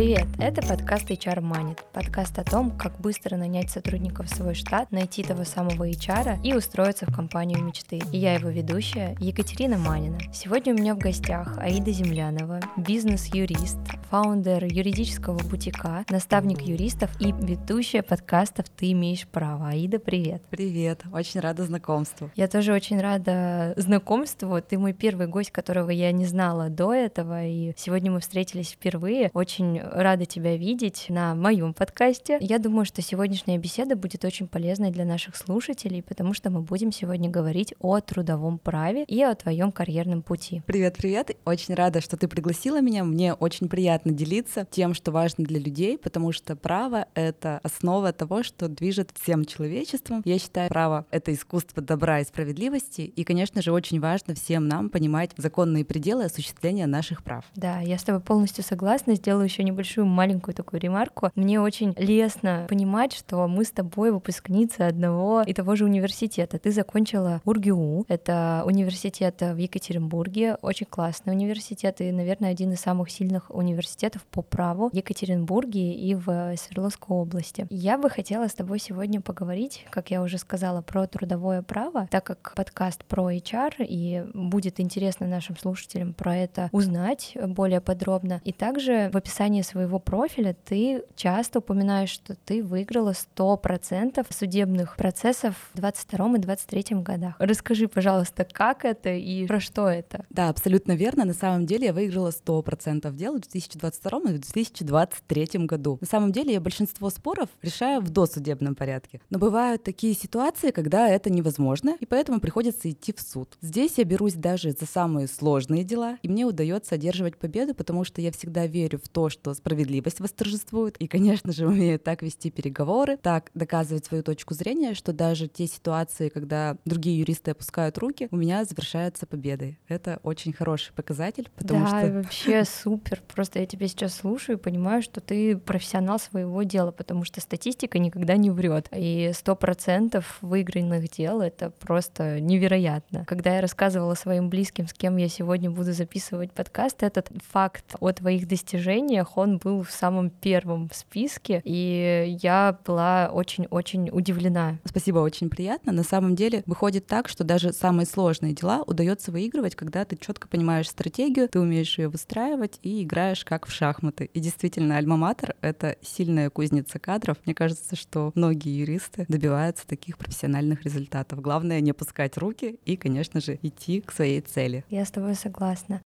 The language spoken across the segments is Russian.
Привет! Это подкаст HR Money. Подкаст о том, как быстро нанять сотрудников в свой штат, найти того самого HR и устроиться в компанию мечты. И я его ведущая Екатерина Манина. Сегодня у меня в гостях Аида Землянова, бизнес-юрист, фаундер юридического бутика, наставник юристов и ведущая подкастов «Ты имеешь право». Аида, привет! Привет! Очень рада знакомству. Я тоже очень рада знакомству. Ты мой первый гость, которого я не знала до этого, и сегодня мы встретились впервые. Очень рада тебя видеть на моем подкасте. Я думаю, что сегодняшняя беседа будет очень полезной для наших слушателей, потому что мы будем сегодня говорить о трудовом праве и о твоем карьерном пути. Привет, привет. Очень рада, что ты пригласила меня. Мне очень приятно делиться тем, что важно для людей, потому что право — это основа того, что движет всем человечеством. Я считаю, право — это искусство добра и справедливости, и, конечно же, очень важно всем нам понимать законные пределы осуществления наших прав. Да, я с тобой полностью согласна. Сделаю еще небольшую маленькую такую ремарку. Мне очень лестно понимать, что мы с тобой выпускницы одного и того же университета. Ты закончила УрГУ, это университет в Екатеринбурге, очень классный университет и, наверное, один из самых сильных университетов по праву в Екатеринбурге и в Свердловской области. Я бы хотела с тобой сегодня поговорить, как я уже сказала, про трудовое право, так как подкаст про HR, и будет интересно нашим слушателям про это узнать более подробно. И также в описании описании своего профиля ты часто упоминаешь, что ты выиграла 100% судебных процессов в 22 и 23 годах. Расскажи, пожалуйста, как это и про что это? Да, абсолютно верно. На самом деле я выиграла 100% дел в 2022 и 2023 году. На самом деле я большинство споров решаю в досудебном порядке. Но бывают такие ситуации, когда это невозможно, и поэтому приходится идти в суд. Здесь я берусь даже за самые сложные дела, и мне удается одерживать победу, потому что я всегда верю в то, что что справедливость восторжествует. И, конечно же, умеют так вести переговоры, так доказывать свою точку зрения, что даже те ситуации, когда другие юристы опускают руки, у меня завершаются победой. Это очень хороший показатель, потому да, что... вообще супер. Просто я тебя сейчас слушаю и понимаю, что ты профессионал своего дела, потому что статистика никогда не врет. И сто процентов выигранных дел — это просто невероятно. Когда я рассказывала своим близким, с кем я сегодня буду записывать подкаст, этот факт о твоих достижениях, он был в самом первом списке, и я была очень-очень удивлена. Спасибо, очень приятно. На самом деле выходит так, что даже самые сложные дела удается выигрывать, когда ты четко понимаешь стратегию, ты умеешь ее выстраивать и играешь как в шахматы. И действительно, альма-матер — это сильная кузница кадров. Мне кажется, что многие юристы добиваются таких профессиональных результатов. Главное — не опускать руки и, конечно же, идти к своей цели. Я с тобой согласна.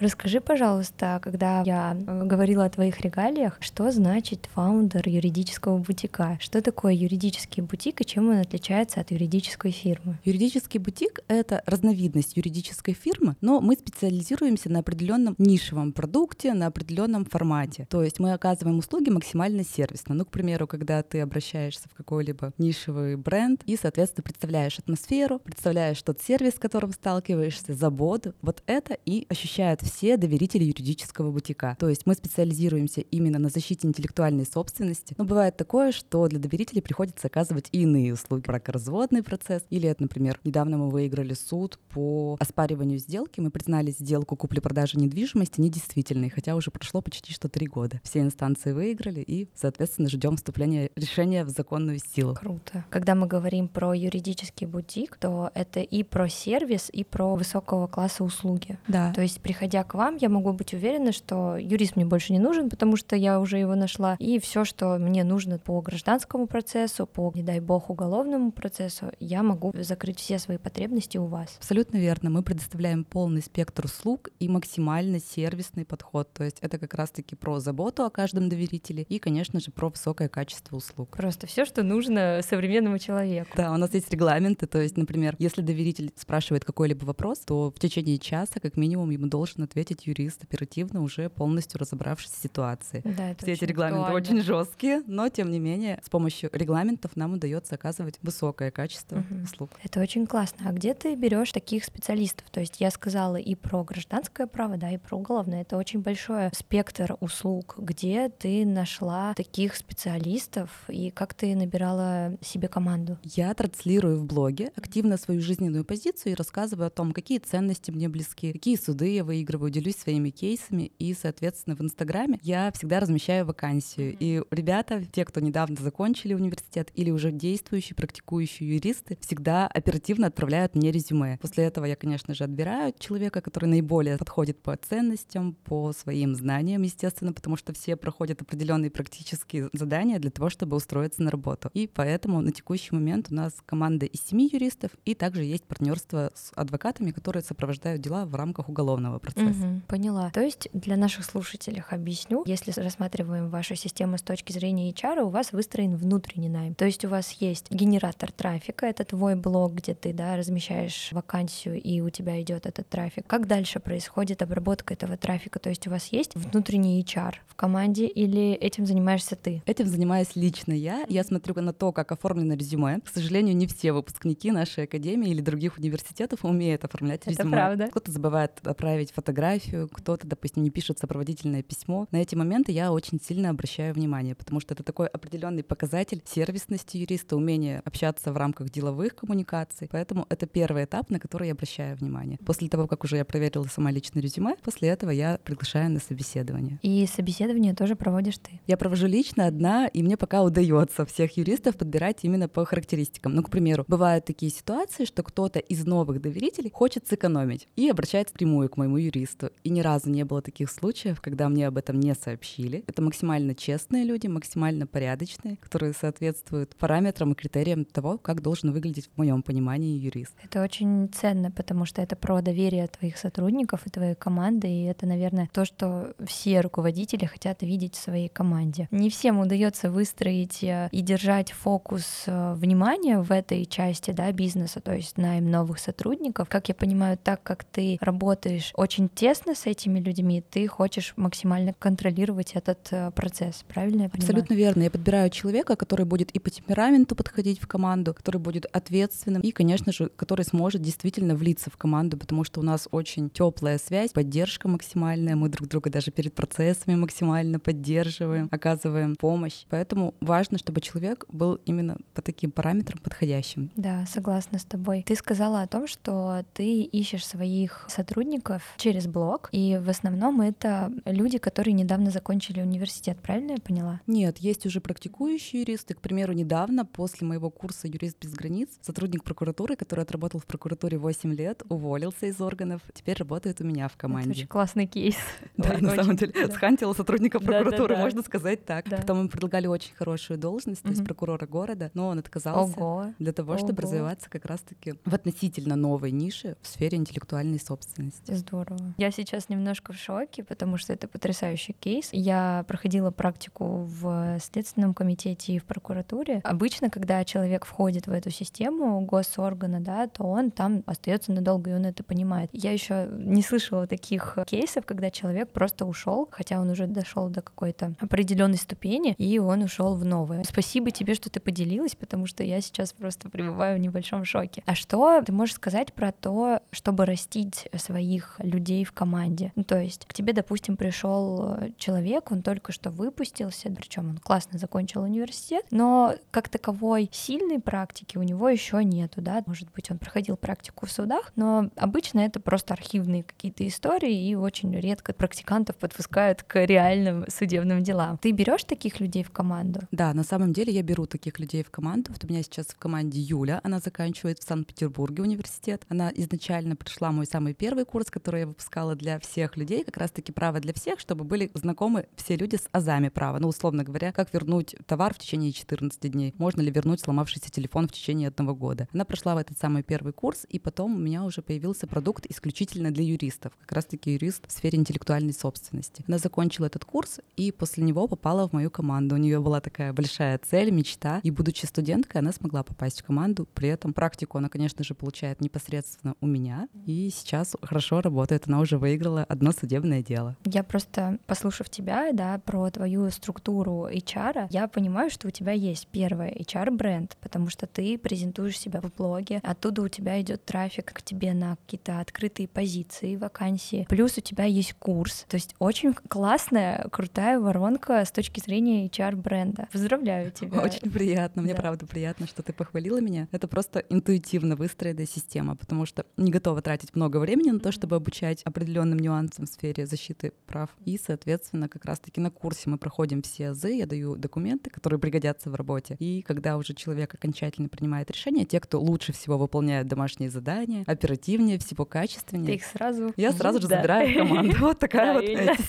Расскажи, пожалуйста, когда я э, говорила о твоих регалиях, что значит фаундер юридического бутика? Что такое юридический бутик и чем он отличается от юридической фирмы? Юридический бутик — это разновидность юридической фирмы, но мы специализируемся на определенном нишевом продукте, на определенном формате. То есть мы оказываем услуги максимально сервисно. Ну, к примеру, когда ты обращаешься в какой-либо нишевый бренд и, соответственно, представляешь атмосферу, представляешь тот сервис, с которым сталкиваешься, заботу, вот это и ощущает все доверители юридического бутика. То есть мы специализируемся именно на защите интеллектуальной собственности. Но бывает такое, что для доверителей приходится оказывать и иные услуги. Бракоразводный процесс. Или, например, недавно мы выиграли суд по оспариванию сделки. Мы признали сделку купли-продажи недвижимости недействительной, хотя уже прошло почти что три года. Все инстанции выиграли и, соответственно, ждем вступления решения в законную силу. Круто. Когда мы говорим про юридический бутик, то это и про сервис, и про высокого класса услуги. Да. То есть, приходя придя к вам, я могу быть уверена, что юрист мне больше не нужен, потому что я уже его нашла, и все, что мне нужно по гражданскому процессу, по, не дай бог, уголовному процессу, я могу закрыть все свои потребности у вас. Абсолютно верно. Мы предоставляем полный спектр услуг и максимально сервисный подход. То есть это как раз-таки про заботу о каждом доверителе и, конечно же, про высокое качество услуг. Просто все, что нужно современному человеку. Да, у нас есть регламенты. То есть, например, если доверитель спрашивает какой-либо вопрос, то в течение часа, как минимум, ему должен ответить юрист оперативно, уже полностью разобравшись в ситуации. Да, это Все эти регламенты актуально. очень жесткие, но тем не менее с помощью регламентов нам удается оказывать высокое качество угу. услуг. Это очень классно. А где ты берешь таких специалистов? То есть я сказала и про гражданское право, да, и про уголовное. Это очень большой спектр услуг. Где ты нашла таких специалистов и как ты набирала себе команду? Я транслирую в блоге активно свою жизненную позицию и рассказываю о том, какие ценности мне близки, какие суды я выигрываю мотивирую, делюсь своими кейсами, и, соответственно, в Инстаграме я всегда размещаю вакансию. И ребята, те, кто недавно закончили университет или уже действующие, практикующие юристы, всегда оперативно отправляют мне резюме. После этого я, конечно же, отбираю человека, который наиболее подходит по ценностям, по своим знаниям, естественно, потому что все проходят определенные практические задания для того, чтобы устроиться на работу. И поэтому на текущий момент у нас команда из семи юристов, и также есть партнерство с адвокатами, которые сопровождают дела в рамках уголовного процесса. Угу, поняла. То есть для наших слушателей объясню, если рассматриваем вашу систему с точки зрения HR, у вас выстроен внутренний найм. То есть у вас есть генератор трафика, это твой блог, где ты да, размещаешь вакансию, и у тебя идет этот трафик. Как дальше происходит обработка этого трафика? То есть у вас есть внутренний HR в команде или этим занимаешься ты? Этим занимаюсь лично я. Я смотрю на то, как оформлено резюме. К сожалению, не все выпускники нашей академии или других университетов умеют оформлять резюме. Это правда. Кто-то забывает отправить фотографию, кто-то, допустим, не пишет сопроводительное письмо. На эти моменты я очень сильно обращаю внимание, потому что это такой определенный показатель сервисности юриста, умение общаться в рамках деловых коммуникаций. Поэтому это первый этап, на который я обращаю внимание. После того, как уже я проверила сама личное резюме, после этого я приглашаю на собеседование. И собеседование тоже проводишь ты? Я провожу лично одна, и мне пока удается всех юристов подбирать именно по характеристикам. Ну, к примеру, бывают такие ситуации, что кто-то из новых доверителей хочет сэкономить и обращается прямую к моему юристу. И ни разу не было таких случаев, когда мне об этом не сообщили. Это максимально честные люди, максимально порядочные, которые соответствуют параметрам и критериям того, как должен выглядеть в моем понимании юрист. Это очень ценно, потому что это про доверие твоих сотрудников и твоей команды, и это, наверное, то, что все руководители хотят видеть в своей команде. Не всем удается выстроить э, и держать фокус э, внимания в этой части да, бизнеса, то есть найм новых сотрудников. Как я понимаю, так как ты работаешь очень тесно с этими людьми, ты хочешь максимально контролировать этот э, процесс, правильно я понимаю? Абсолютно верно. Я подбираю человека, который будет и по темпераменту подходить в команду, который будет ответственным и, конечно же, который сможет действительно влиться в команду, потому что у нас очень теплая связь, поддержка максимальная, мы друг друга даже перед процессами максимально поддерживаем, оказываем помощь. Поэтому важно, чтобы человек был именно по таким параметрам подходящим. Да, согласна с тобой. Ты сказала о том, что ты ищешь своих сотрудников через блог, и в основном это люди, которые недавно закончили университет, правильно я поняла? Нет, есть уже практикующие юристы. К примеру, недавно, после моего курса «Юрист без границ», сотрудник прокуратуры, который отработал в прокуратуре 8 лет, уволился из органов, теперь работает у меня в команде. Это очень классный кейс. Да, на самом деле, схантила сотрудника прокуратуры, можно сказать так. Потом ему предлагали очень хорошую должность, то есть прокурора города, но он отказался для того, чтобы развиваться как раз-таки в относительно новой нише в сфере интеллектуальной собственности. Здорово. Я сейчас немножко в шоке, потому что это потрясающий кейс. Я проходила практику в Следственном комитете и в прокуратуре. Обычно, когда человек входит в эту систему госоргана, да, то он там остается надолго, и он это понимает. Я еще не слышала таких кейсов, когда человек просто ушел, хотя он уже дошел до какой-то определенной ступени, и он ушел в новое. Спасибо тебе, что ты поделилась, потому что я сейчас просто пребываю в небольшом шоке. А что ты можешь сказать про то, чтобы растить своих людей в команде? Ну, то есть к тебе, допустим, пришел человек, он только что выпустился, причем он классно закончил университет, но как таковой сильной практики у него еще нету, да, может быть, он проходил практику в судах, но обычно это просто архивные какие-то истории, и очень редко практикантов подпускают к реальным судебным делам. Ты берешь таких людей в команду? Да, на самом деле я беру таких людей в команду. Вот у меня сейчас в команде Юля, она заканчивает в Санкт-Петербурге университет. Она изначально пришла мой самый первый курс, который я выпускала для всех людей, как раз-таки право для всех, чтобы были знакомы все люди с азами права. Ну, условно говоря, как вернуть товар в течение 14 дней, можно ли вернуть сломавшийся телефон в течение одного года. Она прошла в этот самый первый курс, и потом у меня уже появился продукт исключительно для юристов, как раз-таки юрист в сфере интеллектуальной собственности. Она закончила этот курс и после него попала в мою команду. У нее была такая большая цель, мечта, и будучи студенткой, она смогла попасть в команду. При этом практику она, конечно же, получает непосредственно у меня, и сейчас хорошо работает. Она уже выиграла одно судебное дело. Я просто, послушав тебя, да, про твою структуру HR, я понимаю, что у тебя есть первое HR-бренд, потому что ты презентуешь себя в блоге, оттуда у тебя идет трафик к тебе на какие-то открытые позиции, вакансии. Плюс у тебя есть курс. То есть очень классная, крутая воронка с точки зрения HR-бренда. Поздравляю тебя. Очень приятно. Мне да. правда приятно, что ты похвалила меня. Это просто интуитивно выстроенная система, потому что не готова тратить много времени на то, чтобы обучать определенным нюансам в сфере защиты прав. И, соответственно, как раз-таки на курсе мы проходим все азы, я даю документы, которые пригодятся в работе. И когда уже человек окончательно принимает решение, те, кто лучше всего выполняют домашние задания, оперативнее, всего качественнее. Ты их сразу... Я сразу же забираю команду. Вот такая вот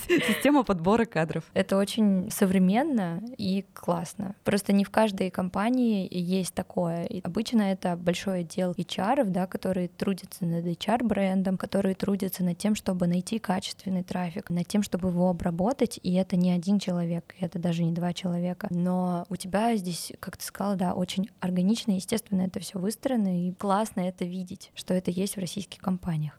система подбора кадров. Это очень современно и классно. Просто не в каждой компании есть такое. И обычно это большой отдел HR, да, которые трудятся над HR-брендом, которые трудятся над тем, чтобы найти качественный трафик, над тем, чтобы его обработать, и это не один человек, это даже не два человека. Но у тебя здесь, как ты сказала, да, очень органично, естественно, это все выстроено, и классно это видеть, что это есть в российских компаниях.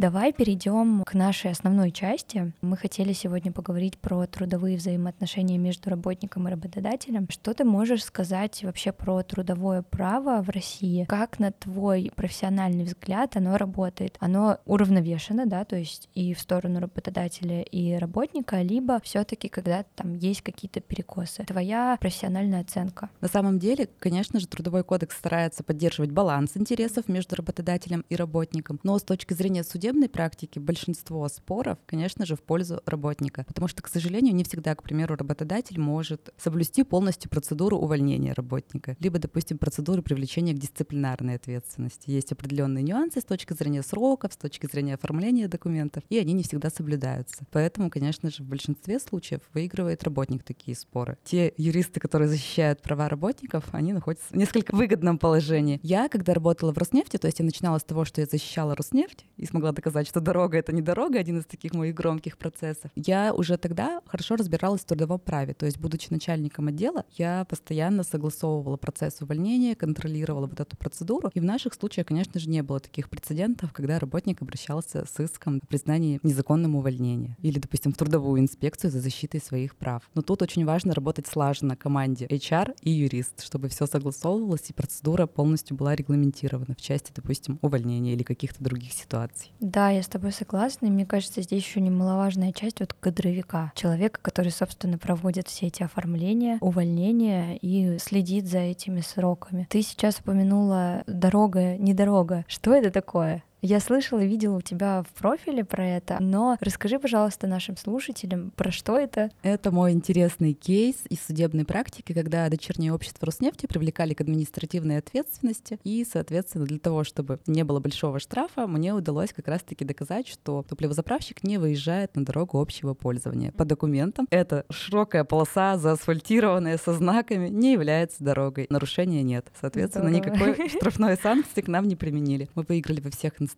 Давай перейдем к нашей основной части. Мы хотели сегодня поговорить про трудовые взаимоотношения между работником и работодателем. Что ты можешь сказать вообще про трудовое право в России? Как на твой профессиональный взгляд оно работает? Оно уравновешено, да, то есть и в сторону работодателя, и работника, либо все таки когда там есть какие-то перекосы? Твоя профессиональная оценка? На самом деле, конечно же, Трудовой кодекс старается поддерживать баланс интересов между работодателем и работником, но с точки зрения судебного судебной практике большинство споров, конечно же, в пользу работника, потому что, к сожалению, не всегда, к примеру, работодатель может соблюсти полностью процедуру увольнения работника, либо, допустим, процедуру привлечения к дисциплинарной ответственности. Есть определенные нюансы с точки зрения сроков, с точки зрения оформления документов, и они не всегда соблюдаются. Поэтому, конечно же, в большинстве случаев выигрывает работник такие споры. Те юристы, которые защищают права работников, они находятся в несколько выгодном положении. Я, когда работала в Роснефти, то есть я начинала с того, что я защищала Роснефть и смогла доказать, что дорога — это не дорога, один из таких моих громких процессов. Я уже тогда хорошо разбиралась в трудовом праве, то есть, будучи начальником отдела, я постоянно согласовывала процесс увольнения, контролировала вот эту процедуру, и в наших случаях, конечно же, не было таких прецедентов, когда работник обращался с иском о признании незаконным увольнения или, допустим, в трудовую инспекцию за защитой своих прав. Но тут очень важно работать слаженно команде HR и юрист, чтобы все согласовывалось и процедура полностью была регламентирована в части, допустим, увольнения или каких-то других ситуаций. Да, я с тобой согласна. И мне кажется, здесь еще немаловажная часть вот кадровика, человека, который, собственно, проводит все эти оформления, увольнения и следит за этими сроками. Ты сейчас упомянула дорога, не дорога. Что это такое? Я слышала, видела у тебя в профиле про это, но расскажи, пожалуйста, нашим слушателям, про что это? Это мой интересный кейс из судебной практики, когда дочернее общество Роснефти привлекали к административной ответственности, и, соответственно, для того, чтобы не было большого штрафа, мне удалось как раз-таки доказать, что топливозаправщик не выезжает на дорогу общего пользования. По документам это широкая полоса, заасфальтированная, со знаками, не является дорогой. Нарушения нет. Соответственно, Здорово. никакой штрафной санкции к нам не применили. Мы выиграли во всех инстанциях.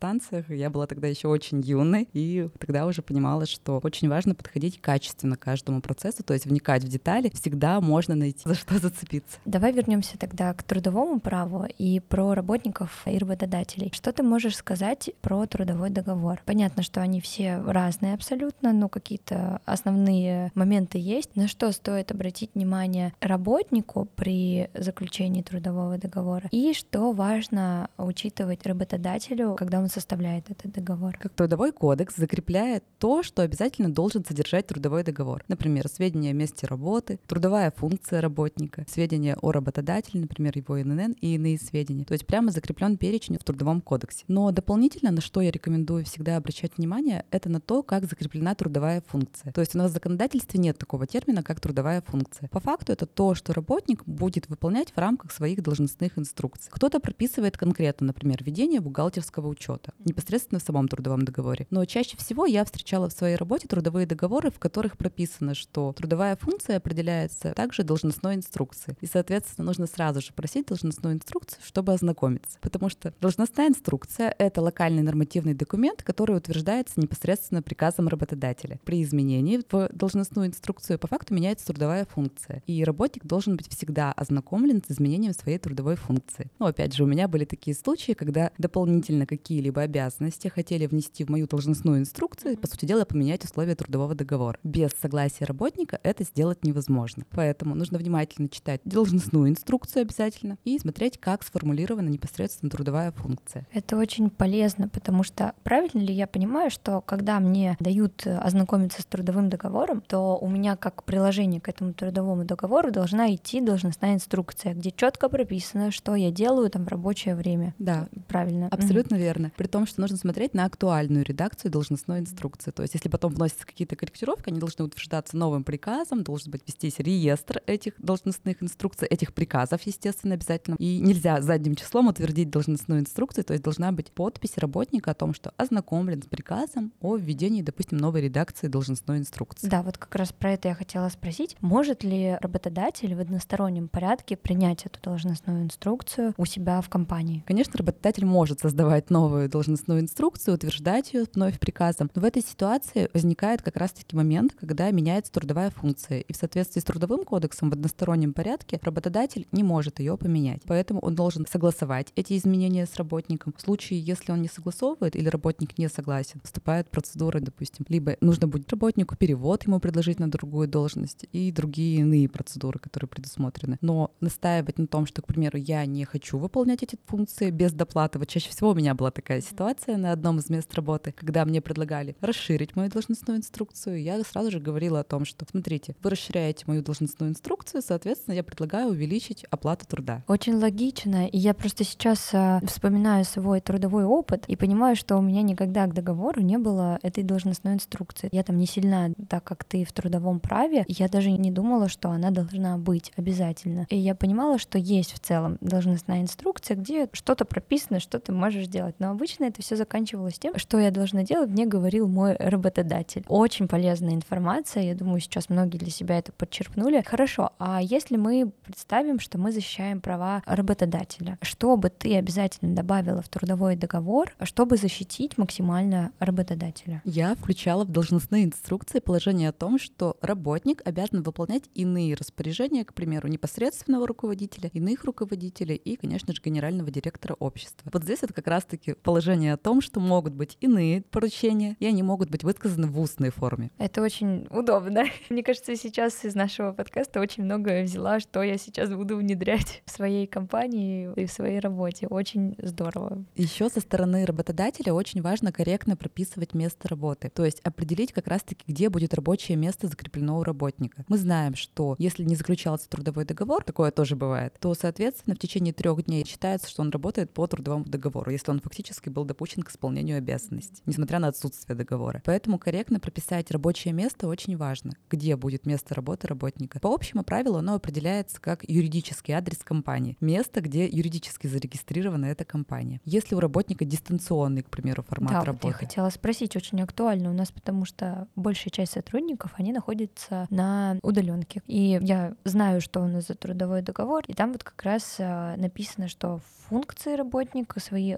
Я была тогда еще очень юной, и тогда уже понимала, что очень важно подходить качественно к каждому процессу, то есть вникать в детали. Всегда можно найти, за что зацепиться. Давай вернемся тогда к трудовому праву и про работников и работодателей. Что ты можешь сказать про трудовой договор? Понятно, что они все разные абсолютно, но какие-то основные моменты есть. На что стоит обратить внимание работнику при заключении трудового договора? И что важно учитывать работодателю, когда он составляет этот договор. Как трудовой кодекс закрепляет то, что обязательно должен содержать трудовой договор. Например, сведения о месте работы, трудовая функция работника, сведения о работодателе, например, его ИНН и иные сведения. То есть прямо закреплен перечень в трудовом кодексе. Но дополнительно, на что я рекомендую всегда обращать внимание, это на то, как закреплена трудовая функция. То есть у нас в законодательстве нет такого термина, как трудовая функция. По факту это то, что работник будет выполнять в рамках своих должностных инструкций. Кто-то прописывает конкретно, например, ведение бухгалтерского учета учета, непосредственно в самом трудовом договоре. Но чаще всего я встречала в своей работе трудовые договоры, в которых прописано, что трудовая функция определяется также должностной инструкцией. И, соответственно, нужно сразу же просить должностную инструкцию, чтобы ознакомиться. Потому что должностная инструкция — это локальный нормативный документ, который утверждается непосредственно приказом работодателя. При изменении в должностную инструкцию по факту меняется трудовая функция. И работник должен быть всегда ознакомлен с изменением своей трудовой функции. Но опять же, у меня были такие случаи, когда дополнительно какие какие-либо обязанности хотели внести в мою должностную инструкцию, по сути дела, поменять условия трудового договора. Без согласия работника это сделать невозможно. Поэтому нужно внимательно читать должностную инструкцию обязательно и смотреть, как сформулирована непосредственно трудовая функция. Это очень полезно, потому что правильно ли я понимаю, что когда мне дают ознакомиться с трудовым договором, то у меня как приложение к этому трудовому договору должна идти должностная инструкция, где четко прописано, что я делаю там в рабочее время. Да, правильно. Абсолютно mm-hmm. верно. При том, что нужно смотреть на актуальную редакцию должностной инструкции. То есть если потом вносятся какие-то корректировки, они должны утверждаться новым приказом, должен быть вестись реестр этих должностных инструкций, этих приказов, естественно, обязательно. И нельзя задним числом утвердить должностную инструкцию, то есть должна быть подпись работника о том, что ознакомлен с приказом о введении, допустим, новой редакции должностной инструкции. Да, вот как раз про это я хотела спросить. Может ли работодатель в одностороннем порядке принять эту должностную инструкцию у себя в компании? Конечно, работодатель может создавать новую должностную инструкцию, утверждать ее вновь приказом. Но в этой ситуации возникает как раз-таки момент, когда меняется трудовая функция. И в соответствии с Трудовым кодексом в одностороннем порядке работодатель не может ее поменять. Поэтому он должен согласовать эти изменения с работником. В случае, если он не согласовывает или работник не согласен, вступает процедура, допустим, либо нужно будет работнику перевод ему предложить на другую должность и другие иные процедуры, которые предусмотрены. Но настаивать на том, что, к примеру, я не хочу выполнять эти функции без доплаты. Вот чаще всего у меня была такая ситуация на одном из мест работы, когда мне предлагали расширить мою должностную инструкцию. Я сразу же говорила о том, что, смотрите, вы расширяете мою должностную инструкцию, соответственно, я предлагаю увеличить оплату труда. Очень логично. И я просто сейчас э, вспоминаю свой трудовой опыт и понимаю, что у меня никогда к договору не было этой должностной инструкции. Я там не сильна, так как ты в трудовом праве. Я даже не думала, что она должна быть обязательно. И я понимала, что есть в целом должностная инструкция, где что-то прописано, что ты можешь делать. Но обычно это все заканчивалось тем, что я должна делать, мне говорил мой работодатель. Очень полезная информация. Я думаю, сейчас многие для себя это подчерпнули. Хорошо, а если мы представим, что мы защищаем права работодателя, что бы ты обязательно добавила в трудовой договор, чтобы защитить максимально работодателя? Я включала в должностные инструкции положение о том, что работник обязан выполнять иные распоряжения, к примеру, непосредственного руководителя, иных руководителей и, конечно же, генерального директора общества. Вот здесь это как раз-таки положение о том, что могут быть иные поручения, и они могут быть высказаны в устной форме. Это очень удобно. Мне кажется, сейчас из нашего подкаста очень многое взяла, что я сейчас буду внедрять в своей компании и в своей работе. Очень здорово. Еще со стороны работодателя очень важно корректно прописывать место работы, то есть определить как раз-таки, где будет рабочее место закреплено у работника. Мы знаем, что если не заключался трудовой договор, такое тоже бывает, то, соответственно, в течение трех дней считается, что он работает по трудовому договору, если он фактически был допущен к исполнению обязанностей, несмотря на отсутствие договора. Поэтому корректно прописать рабочее место очень важно, где будет место работы работника. По общему правилу оно определяется как юридический адрес компании, место, где юридически зарегистрирована эта компания. Если у работника дистанционный, к примеру, формат да, работы. Вот я хотела спросить, очень актуально у нас, потому что большая часть сотрудников, они находятся на удаленке. И я знаю, что у нас за трудовой договор, и там вот как раз а, написано, что функции работника свои э,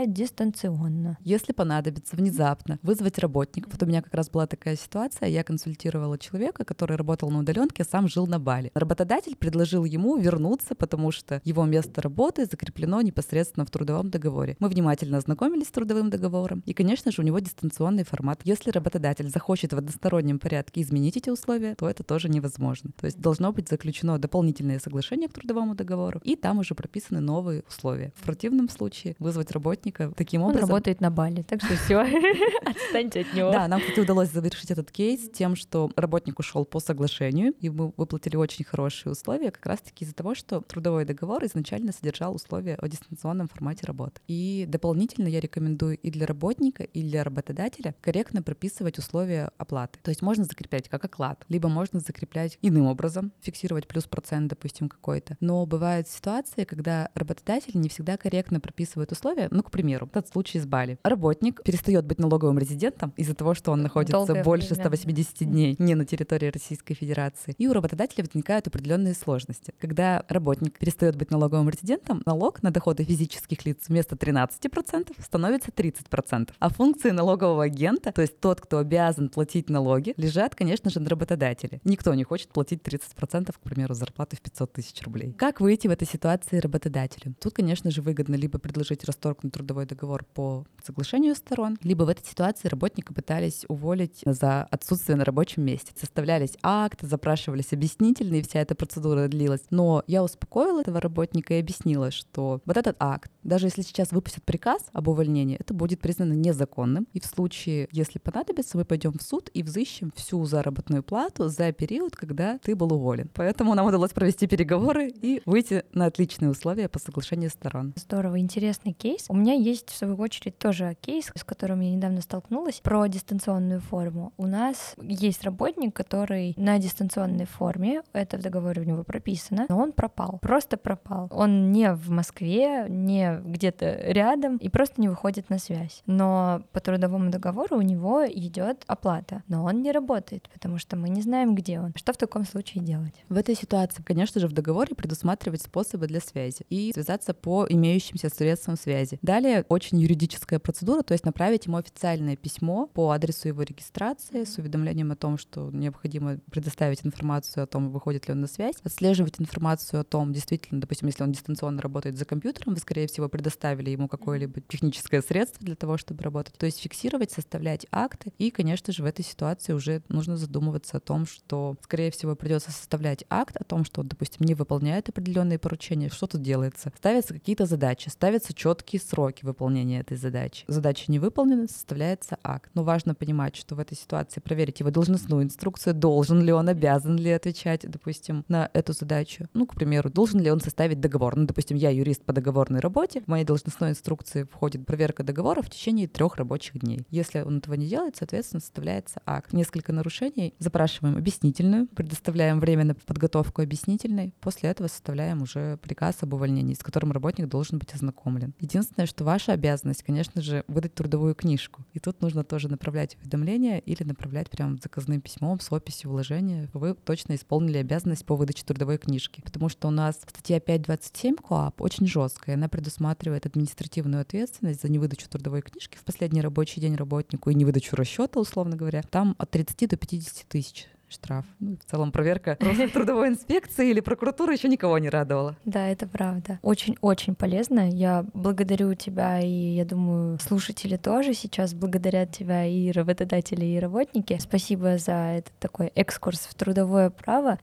осуществляет дистанционно. Если понадобится внезапно вызвать работника, вот у меня как раз была такая ситуация, я консультировала человека, который работал на удаленке, сам жил на Бали. Работодатель предложил ему вернуться, потому что его место работы закреплено непосредственно в трудовом договоре. Мы внимательно ознакомились с трудовым договором, и, конечно же, у него дистанционный формат. Если работодатель захочет в одностороннем порядке изменить эти условия, то это тоже невозможно. То есть должно быть заключено дополнительное соглашение к трудовому договору, и там уже прописаны новые условия. В противном случае вызвать работника таким образом... Он работает на Бали, так что все, отстаньте от него. Да, нам, кстати, удалось завершить этот кейс тем, что работник ушел по соглашению, и мы выплатили очень хорошие условия, как раз-таки из-за того, что трудовой договор изначально содержал условия о дистанционном формате работы. И дополнительно я рекомендую и для работника, и для работодателя корректно прописывать условия оплаты. То есть можно закреплять как оклад, либо можно закреплять иным образом, фиксировать плюс процент, допустим, какой-то. Но бывают ситуации, когда работодатель не всегда корректно прописывает условия. Ну, к примеру, тот случай с Бали. Работник перестает быть налоговым резидентом из-за того, что он находится Долгое больше время. 180 дней не на территории Российской Федерации. И у работодателя возникают определенные сложности. Когда работник перестает быть налоговым резидентом, налог на доходы физических лиц вместо 13% становится 30%. А функции налогового агента, то есть тот, кто обязан платить налоги, лежат, конечно же, на работодателе. Никто не хочет платить 30%, к примеру, зарплаты в 500 тысяч рублей. Как выйти в этой ситуации работодателю? Тут, конечно же, выгодно либо предложить расторгнуть трудовой договор по соглашению сторон, либо в этой ситуации работника пытались уволить за отсутствие на рабочем месте. Составлялись акты, запрашивались объяснительные, вся эта процедура длилась. Но я успокоила этого работника и объяснила, что вот этот акт, даже если сейчас выпустят приказ об увольнении, это будет признано незаконным. И в случае, если понадобится, мы пойдем в суд и взыщем всю заработную плату за период, когда ты был уволен. Поэтому нам удалось провести переговоры и выйти на отличные условия по соглашению сторон. Здорово, интересный кейс. У меня меня есть, в свою очередь, тоже кейс, с которым я недавно столкнулась, про дистанционную форму. У нас есть работник, который на дистанционной форме, это в договоре у него прописано, но он пропал, просто пропал. Он не в Москве, не где-то рядом и просто не выходит на связь. Но по трудовому договору у него идет оплата, но он не работает, потому что мы не знаем, где он. Что в таком случае делать? В этой ситуации, конечно же, в договоре предусматривать способы для связи и связаться по имеющимся средствам связи. Далее очень юридическая процедура, то есть направить ему официальное письмо по адресу его регистрации с уведомлением о том, что необходимо предоставить информацию о том, выходит ли он на связь, отслеживать информацию о том, действительно, допустим, если он дистанционно работает за компьютером, вы, скорее всего, предоставили ему какое-либо техническое средство для того, чтобы работать. То есть фиксировать, составлять акты. И, конечно же, в этой ситуации уже нужно задумываться о том, что, скорее всего, придется составлять акт о том, что, допустим, не выполняет определенные поручения. Что тут делается? Ставятся какие-то задачи, ставятся четкие сроки выполнения этой задачи. Задача не выполнена, составляется акт. Но важно понимать, что в этой ситуации проверить его должностную инструкцию, должен ли он, обязан ли отвечать, допустим, на эту задачу. Ну, к примеру, должен ли он составить договор. Ну, допустим, я юрист по договорной работе, в моей должностной инструкции входит проверка договора в течение трех рабочих дней. Если он этого не делает, соответственно, составляется акт. Несколько нарушений, запрашиваем объяснительную, предоставляем время на подготовку объяснительной, после этого составляем уже приказ об увольнении, с которым работник должен быть ознакомлен. Единственное, что ваша обязанность, конечно же, выдать трудовую книжку. И тут нужно тоже направлять уведомления или направлять прям заказным письмом с описью вложения. Вы точно исполнили обязанность по выдаче трудовой книжки. Потому что у нас статья 5.27 КОАП очень жесткая. Она предусматривает административную ответственность за невыдачу трудовой книжки в последний рабочий день работнику и невыдачу расчета, условно говоря. Там от 30 до 50 тысяч штраф. Ну, в целом проверка трудовой инспекции или прокуратуры еще никого не радовала. Да, это правда. Очень-очень полезно. Я благодарю тебя, и я думаю, слушатели тоже сейчас благодарят тебя, и работодатели, и работники. Спасибо за этот такой экскурс в трудовое право.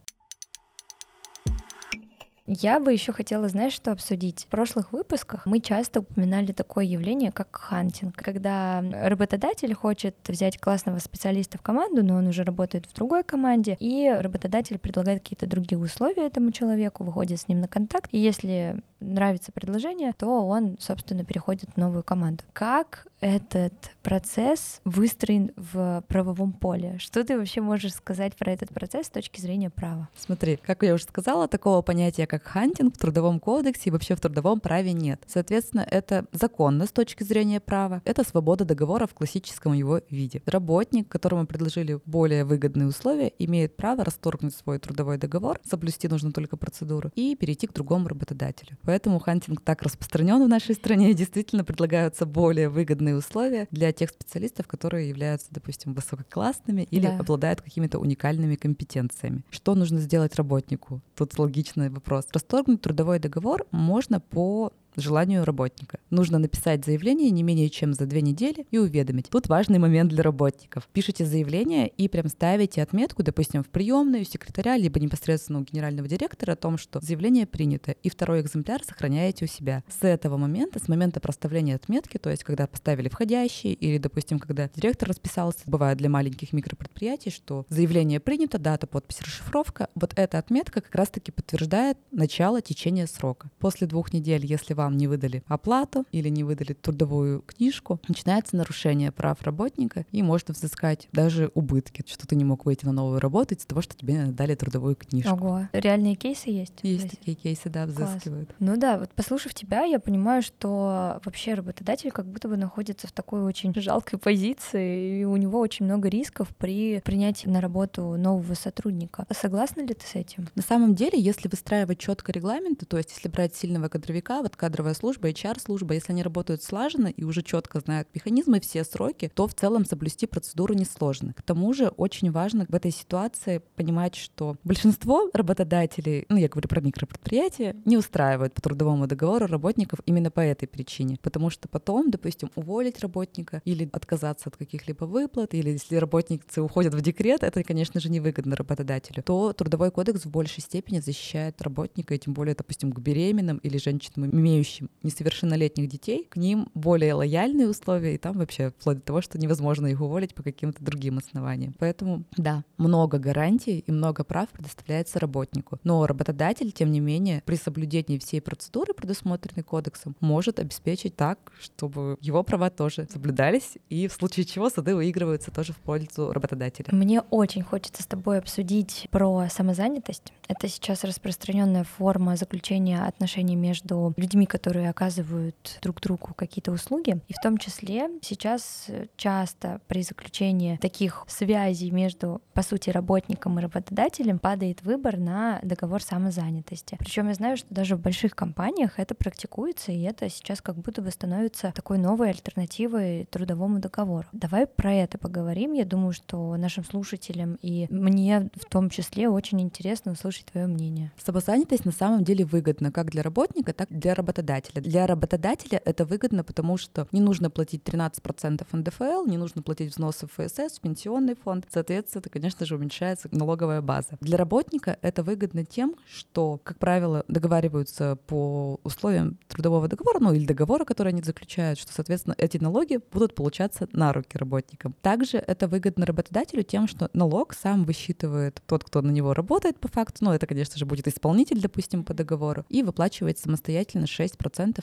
Я бы еще хотела, знаешь, что обсудить. В прошлых выпусках мы часто упоминали такое явление, как хантинг, когда работодатель хочет взять классного специалиста в команду, но он уже работает в другой команде, и работодатель предлагает какие-то другие условия этому человеку, выходит с ним на контакт, и если нравится предложение, то он, собственно, переходит в новую команду. Как этот процесс выстроен в правовом поле? Что ты вообще можешь сказать про этот процесс с точки зрения права? Смотри, как я уже сказала, такого понятия, как хантинг в Трудовом кодексе и вообще в трудовом праве нет. Соответственно, это законно с точки зрения права. Это свобода договора в классическом его виде. Работник, которому предложили более выгодные условия, имеет право расторгнуть свой трудовой договор, соблюсти нужно только процедуру, и перейти к другому работодателю. Поэтому хантинг так распространен в нашей стране, и действительно предлагаются более выгодные условия для тех специалистов, которые являются, допустим, высококлассными или да. обладают какими-то уникальными компетенциями. Что нужно сделать работнику? Тут логичный вопрос. Расторгнуть трудовой договор можно по желанию работника. Нужно написать заявление не менее чем за две недели и уведомить. Тут важный момент для работников. Пишите заявление и прям ставите отметку, допустим, в приемную секретаря, либо непосредственно у генерального директора о том, что заявление принято, и второй экземпляр сохраняете у себя. С этого момента, с момента проставления отметки, то есть когда поставили входящий или, допустим, когда директор расписался, бывает для маленьких микропредприятий, что заявление принято, дата, подпись, расшифровка, вот эта отметка как раз-таки подтверждает начало течения срока. После двух недель, если вам вам не выдали оплату или не выдали трудовую книжку, начинается нарушение прав работника и может взыскать даже убытки, что ты не мог выйти на новую работу из-за того, что тебе дали трудовую книжку. Ого. Реальные кейсы есть? Есть такие кейсы, да, взыскивают. Класс. Ну да, вот послушав тебя, я понимаю, что вообще работодатель как будто бы находится в такой очень жалкой позиции, и у него очень много рисков при принятии на работу нового сотрудника. Согласна ли ты с этим? На самом деле, если выстраивать четко регламенты, то есть если брать сильного кадровика, вот кадр кадровая служба, HR-служба, если они работают слаженно и уже четко знают механизмы, все сроки, то в целом соблюсти процедуру несложно. К тому же очень важно в этой ситуации понимать, что большинство работодателей, ну я говорю про микропредприятия, не устраивают по трудовому договору работников именно по этой причине. Потому что потом, допустим, уволить работника или отказаться от каких-либо выплат, или если работницы уходят в декрет, это, конечно же, невыгодно работодателю, то трудовой кодекс в большей степени защищает работника, и тем более, допустим, к беременным или женщинам, имеющим ведущим несовершеннолетних детей, к ним более лояльные условия, и там вообще вплоть до того, что невозможно их уволить по каким-то другим основаниям. Поэтому, да, много гарантий и много прав предоставляется работнику. Но работодатель, тем не менее, при соблюдении всей процедуры, предусмотренной кодексом, может обеспечить так, чтобы его права тоже соблюдались, и в случае чего суды выигрываются тоже в пользу работодателя. Мне очень хочется с тобой обсудить про самозанятость. Это сейчас распространенная форма заключения отношений между людьми, которые оказывают друг другу какие-то услуги. И в том числе сейчас часто при заключении таких связей между, по сути, работником и работодателем падает выбор на договор самозанятости. Причем я знаю, что даже в больших компаниях это практикуется, и это сейчас как будто бы становится такой новой альтернативой трудовому договору. Давай про это поговорим. Я думаю, что нашим слушателям и мне в том числе очень интересно услышать твое мнение. Самозанятость на самом деле выгодна как для работника, так и для работодателя. Для работодателя это выгодно, потому что не нужно платить 13% НДФЛ, не нужно платить взносы в ФСС, в пенсионный фонд. Соответственно, это, конечно же, уменьшается налоговая база. Для работника это выгодно тем, что, как правило, договариваются по условиям трудового договора, ну или договора, который они заключают, что, соответственно, эти налоги будут получаться на руки работникам. Также это выгодно работодателю тем, что налог сам высчитывает тот, кто на него работает по факту, ну это, конечно же, будет исполнитель, допустим, по договору, и выплачивает самостоятельно 6%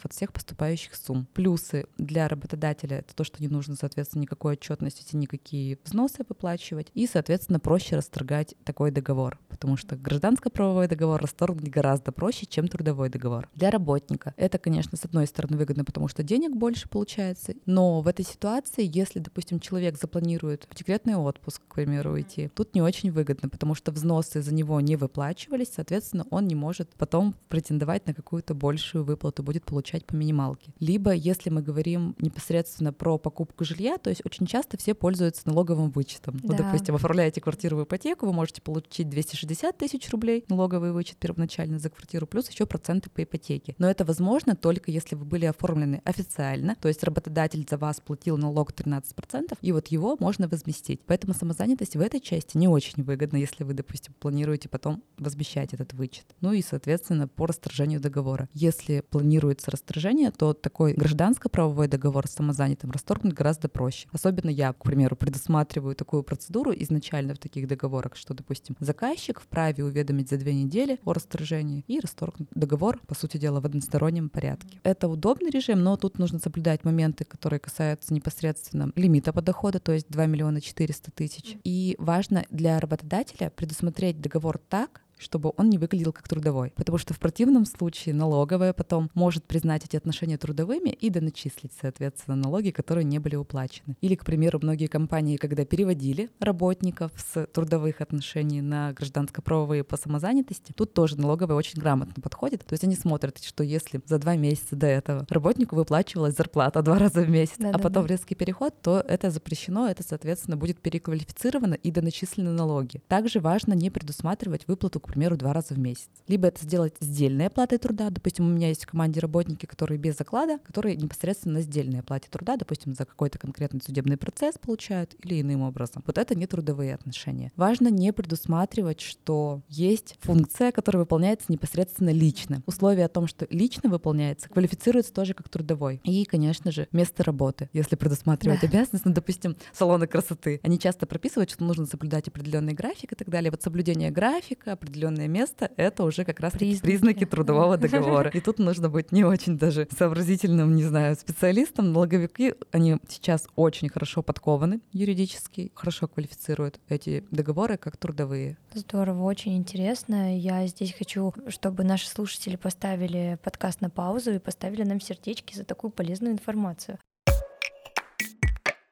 от всех поступающих сумм. Плюсы для работодателя — это то, что не нужно, соответственно, никакой отчетности, никакие взносы выплачивать, и, соответственно, проще расторгать такой договор, потому что гражданско-правовой договор расторгнуть гораздо проще, чем трудовой договор. Для работника это, конечно, с одной стороны выгодно, потому что денег больше получается, но в этой ситуации, если, допустим, человек запланирует в декретный отпуск, к примеру, уйти, тут не очень выгодно, потому что взносы за него не выплачивались, соответственно, он не может потом претендовать на какую-то большую выплату, будет получать по минималке. Либо, если мы говорим непосредственно про покупку жилья, то есть очень часто все пользуются налоговым вычетом. Да. Ну, допустим, оформляете квартиру в ипотеку, вы можете получить 260 тысяч рублей налоговый вычет первоначально за квартиру, плюс еще проценты по ипотеке. Но это возможно только если вы были оформлены официально, то есть работодатель за вас платил налог 13%, и вот его можно возместить. Поэтому самозанятость в этой части не очень выгодна, если вы, допустим, планируете потом возмещать этот вычет. Ну и, соответственно, по расторжению договора. Если планируется расторжение, то такой гражданско-правовой договор с самозанятым расторгнуть гораздо проще. Особенно я, к примеру, предусматриваю такую процедуру изначально в таких договорах, что, допустим, заказчик вправе уведомить за две недели о расторжении и расторгнуть договор, по сути дела, в одностороннем порядке. Это удобный режим, но тут нужно соблюдать моменты, которые касаются непосредственно лимита по доходу, то есть 2 миллиона 400 тысяч. И важно для работодателя предусмотреть договор так, чтобы он не выглядел как трудовой. Потому что в противном случае налоговая потом может признать эти отношения трудовыми и доначислить, соответственно, налоги, которые не были уплачены. Или, к примеру, многие компании, когда переводили работников с трудовых отношений на гражданско-правовые по самозанятости, тут тоже налоговая очень грамотно подходит. То есть они смотрят, что если за два месяца до этого работнику выплачивалась зарплата два раза в месяц, да, а да, потом да. резкий переход, то это запрещено, это, соответственно, будет переквалифицировано и доначислены налоги. Также важно не предусматривать выплату к примеру, два раза в месяц. Либо это сделать сдельной оплатой труда. Допустим, у меня есть в команде работники, которые без заклада, которые непосредственно сдельной оплате труда, допустим, за какой-то конкретный судебный процесс получают или иным образом. Вот это не трудовые отношения. Важно не предусматривать, что есть функция, которая выполняется непосредственно лично. Условие о том, что лично выполняется, квалифицируется тоже как трудовой. И, конечно же, место работы. Если предусматривать да. обязанность, ну, допустим, салоны красоты, они часто прописывают, что нужно соблюдать определенный график и так далее. Вот соблюдение графика, определенное место, это уже как раз признаки, признаки трудового договора. И тут нужно быть не очень даже сообразительным, не знаю, специалистом. Налоговики, они сейчас очень хорошо подкованы юридически, хорошо квалифицируют эти договоры как трудовые. Здорово, очень интересно. Я здесь хочу, чтобы наши слушатели поставили подкаст на паузу и поставили нам сердечки за такую полезную информацию.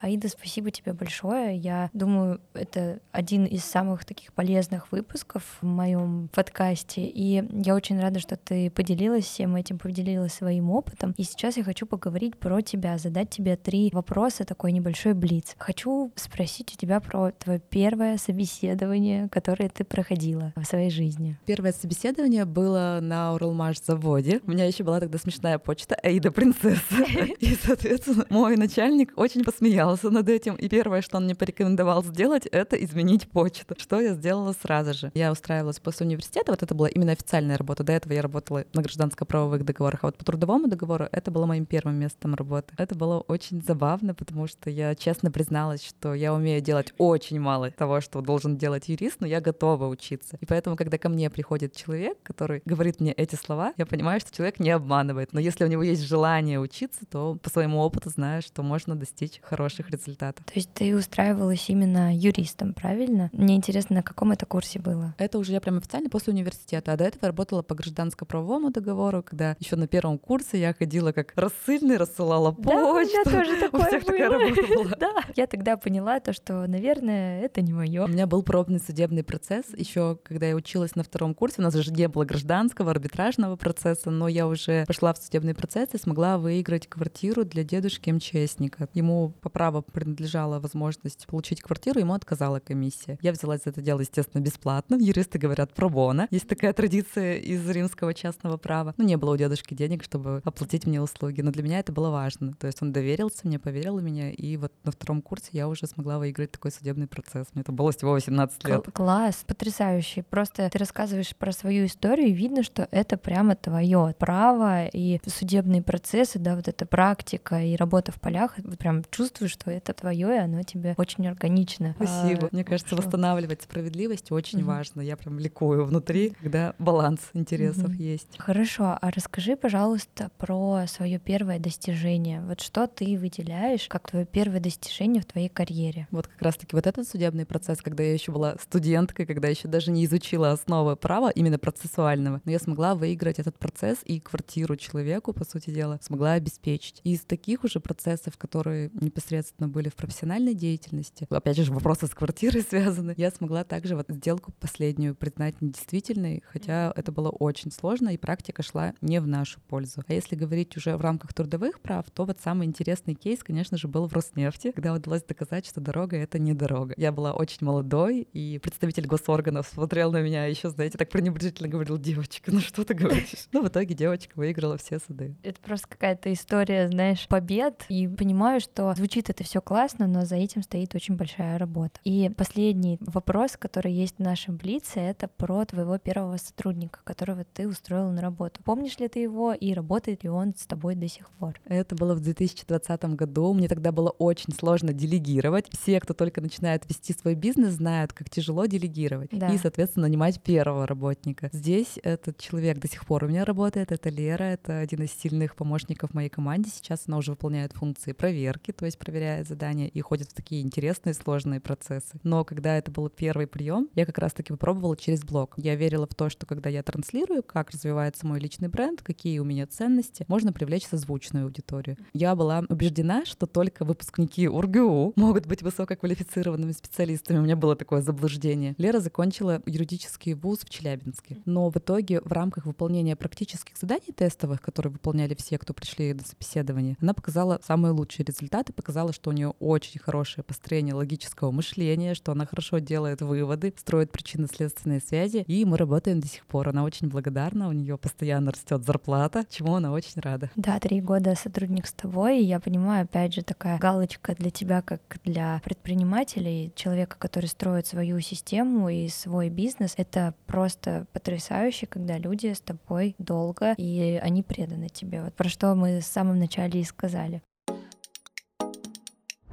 Аида, спасибо тебе большое. Я думаю, это один из самых таких полезных выпусков в моем подкасте. И я очень рада, что ты поделилась всем этим, поделилась своим опытом. И сейчас я хочу поговорить про тебя, задать тебе три вопроса, такой небольшой блиц. Хочу спросить у тебя про твое первое собеседование, которое ты проходила в своей жизни. Первое собеседование было на Уралмаш заводе. У меня еще была тогда смешная почта Аида Принцесса. И, соответственно, мой начальник очень посмеялся задумался над этим, и первое, что он мне порекомендовал сделать, это изменить почту, что я сделала сразу же. Я устраивалась после университета, вот это была именно официальная работа. До этого я работала на гражданско-правовых договорах, а вот по трудовому договору это было моим первым местом работы. Это было очень забавно, потому что я честно призналась, что я умею делать очень мало того, что должен делать юрист, но я готова учиться. И поэтому, когда ко мне приходит человек, который говорит мне эти слова, я понимаю, что человек не обманывает. Но если у него есть желание учиться, то по своему опыту знаю, что можно достичь хороших результатов. То есть ты устраивалась именно юристом, правильно? Мне интересно, на каком это курсе было? Это уже я прям официально после университета. А до этого работала по гражданско-правовому договору, когда еще на первом курсе я ходила как рассыльный, рассылала почту. Да, у меня тоже такое у всех такая работа была. Да, я тогда поняла то, что, наверное, это не мое. У меня был пробный судебный процесс. Еще когда я училась на втором курсе, у нас же не было гражданского, арбитражного процесса, но я уже пошла в судебный процесс и смогла выиграть квартиру для дедушки МЧСника. Ему по праву принадлежала возможность получить квартиру, ему отказала комиссия. Я взялась за это дело, естественно, бесплатно. Юристы говорят про бона. Есть такая традиция из римского частного права. Ну, не было у дедушки денег, чтобы оплатить мне услуги, но для меня это было важно. То есть он доверился мне, поверил в меня, и вот на втором курсе я уже смогла выиграть такой судебный процесс. Мне это было всего 18 лет. Класс, потрясающий. Просто ты рассказываешь про свою историю, и видно, что это прямо твое право и судебные процессы, да, вот эта практика и работа в полях, прям чувствуешь, что это твое, и оно тебе очень органично. Спасибо. А, Мне кажется, хорошо. восстанавливать справедливость очень угу. важно. Я прям ликую внутри, когда баланс интересов угу. есть. Хорошо, а расскажи, пожалуйста, про свое первое достижение. Вот что ты выделяешь как твое первое достижение в твоей карьере? Вот как раз-таки вот этот судебный процесс, когда я еще была студенткой, когда еще даже не изучила основы права, именно процессуального, но я смогла выиграть этот процесс и квартиру человеку, по сути дела, смогла обеспечить. И из таких уже процессов, которые непосредственно были в профессиональной деятельности, опять же, вопросы с квартирой связаны, я смогла также вот сделку последнюю признать недействительной, хотя это было очень сложно, и практика шла не в нашу пользу. А если говорить уже в рамках трудовых прав, то вот самый интересный кейс, конечно же, был в Роснефти, когда удалось доказать, что дорога — это не дорога. Я была очень молодой, и представитель госорганов смотрел на меня еще, знаете, так пренебрежительно говорил, девочка, ну что ты говоришь? Ну, в итоге девочка выиграла все суды. Это просто какая-то история, знаешь, побед, и понимаю, что звучит это все классно, но за этим стоит очень большая работа. И последний вопрос, который есть в нашем Блице, это про твоего первого сотрудника, которого ты устроила на работу. Помнишь ли ты его и работает ли он с тобой до сих пор? Это было в 2020 году. Мне тогда было очень сложно делегировать. Все, кто только начинает вести свой бизнес, знают, как тяжело делегировать. Да. И, соответственно, нанимать первого работника. Здесь этот человек до сих пор у меня работает. Это Лера, это один из сильных помощников моей команде. Сейчас она уже выполняет функции проверки, то есть проверяет задания и ходит в такие интересные, сложные процессы. Но когда это был первый прием, я как раз-таки попробовала через блог. Я верила в то, что когда я транслирую, как развивается мой личный бренд, какие у меня ценности, можно привлечь созвучную аудиторию. Я была убеждена, что только выпускники УрГУ могут быть высококвалифицированными специалистами. У меня было такое заблуждение. Лера закончила юридический вуз в Челябинске. Но в итоге в рамках выполнения практических заданий тестовых, которые выполняли все, кто пришли на собеседование, она показала самые лучшие результаты, показала, что у нее очень хорошее построение логического мышления, что она хорошо делает выводы, строит причинно-следственные связи, и мы работаем до сих пор. Она очень благодарна, у нее постоянно растет зарплата, чему она очень рада. Да, три года сотрудник с тобой, и я понимаю, опять же, такая галочка для тебя, как для предпринимателей, человека, который строит свою систему и свой бизнес, это просто потрясающе, когда люди с тобой долго, и они преданы тебе. Вот про что мы в самом начале и сказали.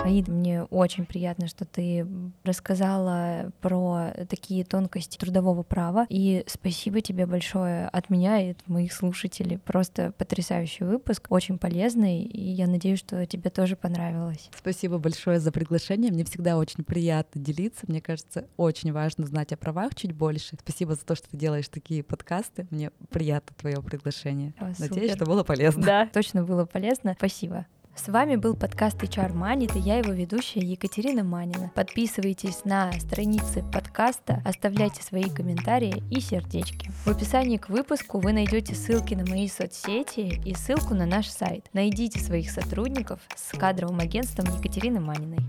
Аид, мне очень приятно, что ты рассказала про такие тонкости трудового права. И спасибо тебе большое от меня и от моих слушателей. Просто потрясающий выпуск, очень полезный, и я надеюсь, что тебе тоже понравилось. Спасибо большое за приглашение. Мне всегда очень приятно делиться. Мне кажется, очень важно знать о правах чуть больше. Спасибо за то, что ты делаешь такие подкасты. Мне приятно твое приглашение. О, Надеюсь, что было полезно. Да, точно было полезно. Спасибо. С вами был подкаст HR Money, и я его ведущая Екатерина Манина. Подписывайтесь на страницы подкаста, оставляйте свои комментарии и сердечки. В описании к выпуску вы найдете ссылки на мои соцсети и ссылку на наш сайт. Найдите своих сотрудников с кадровым агентством Екатерины Маниной.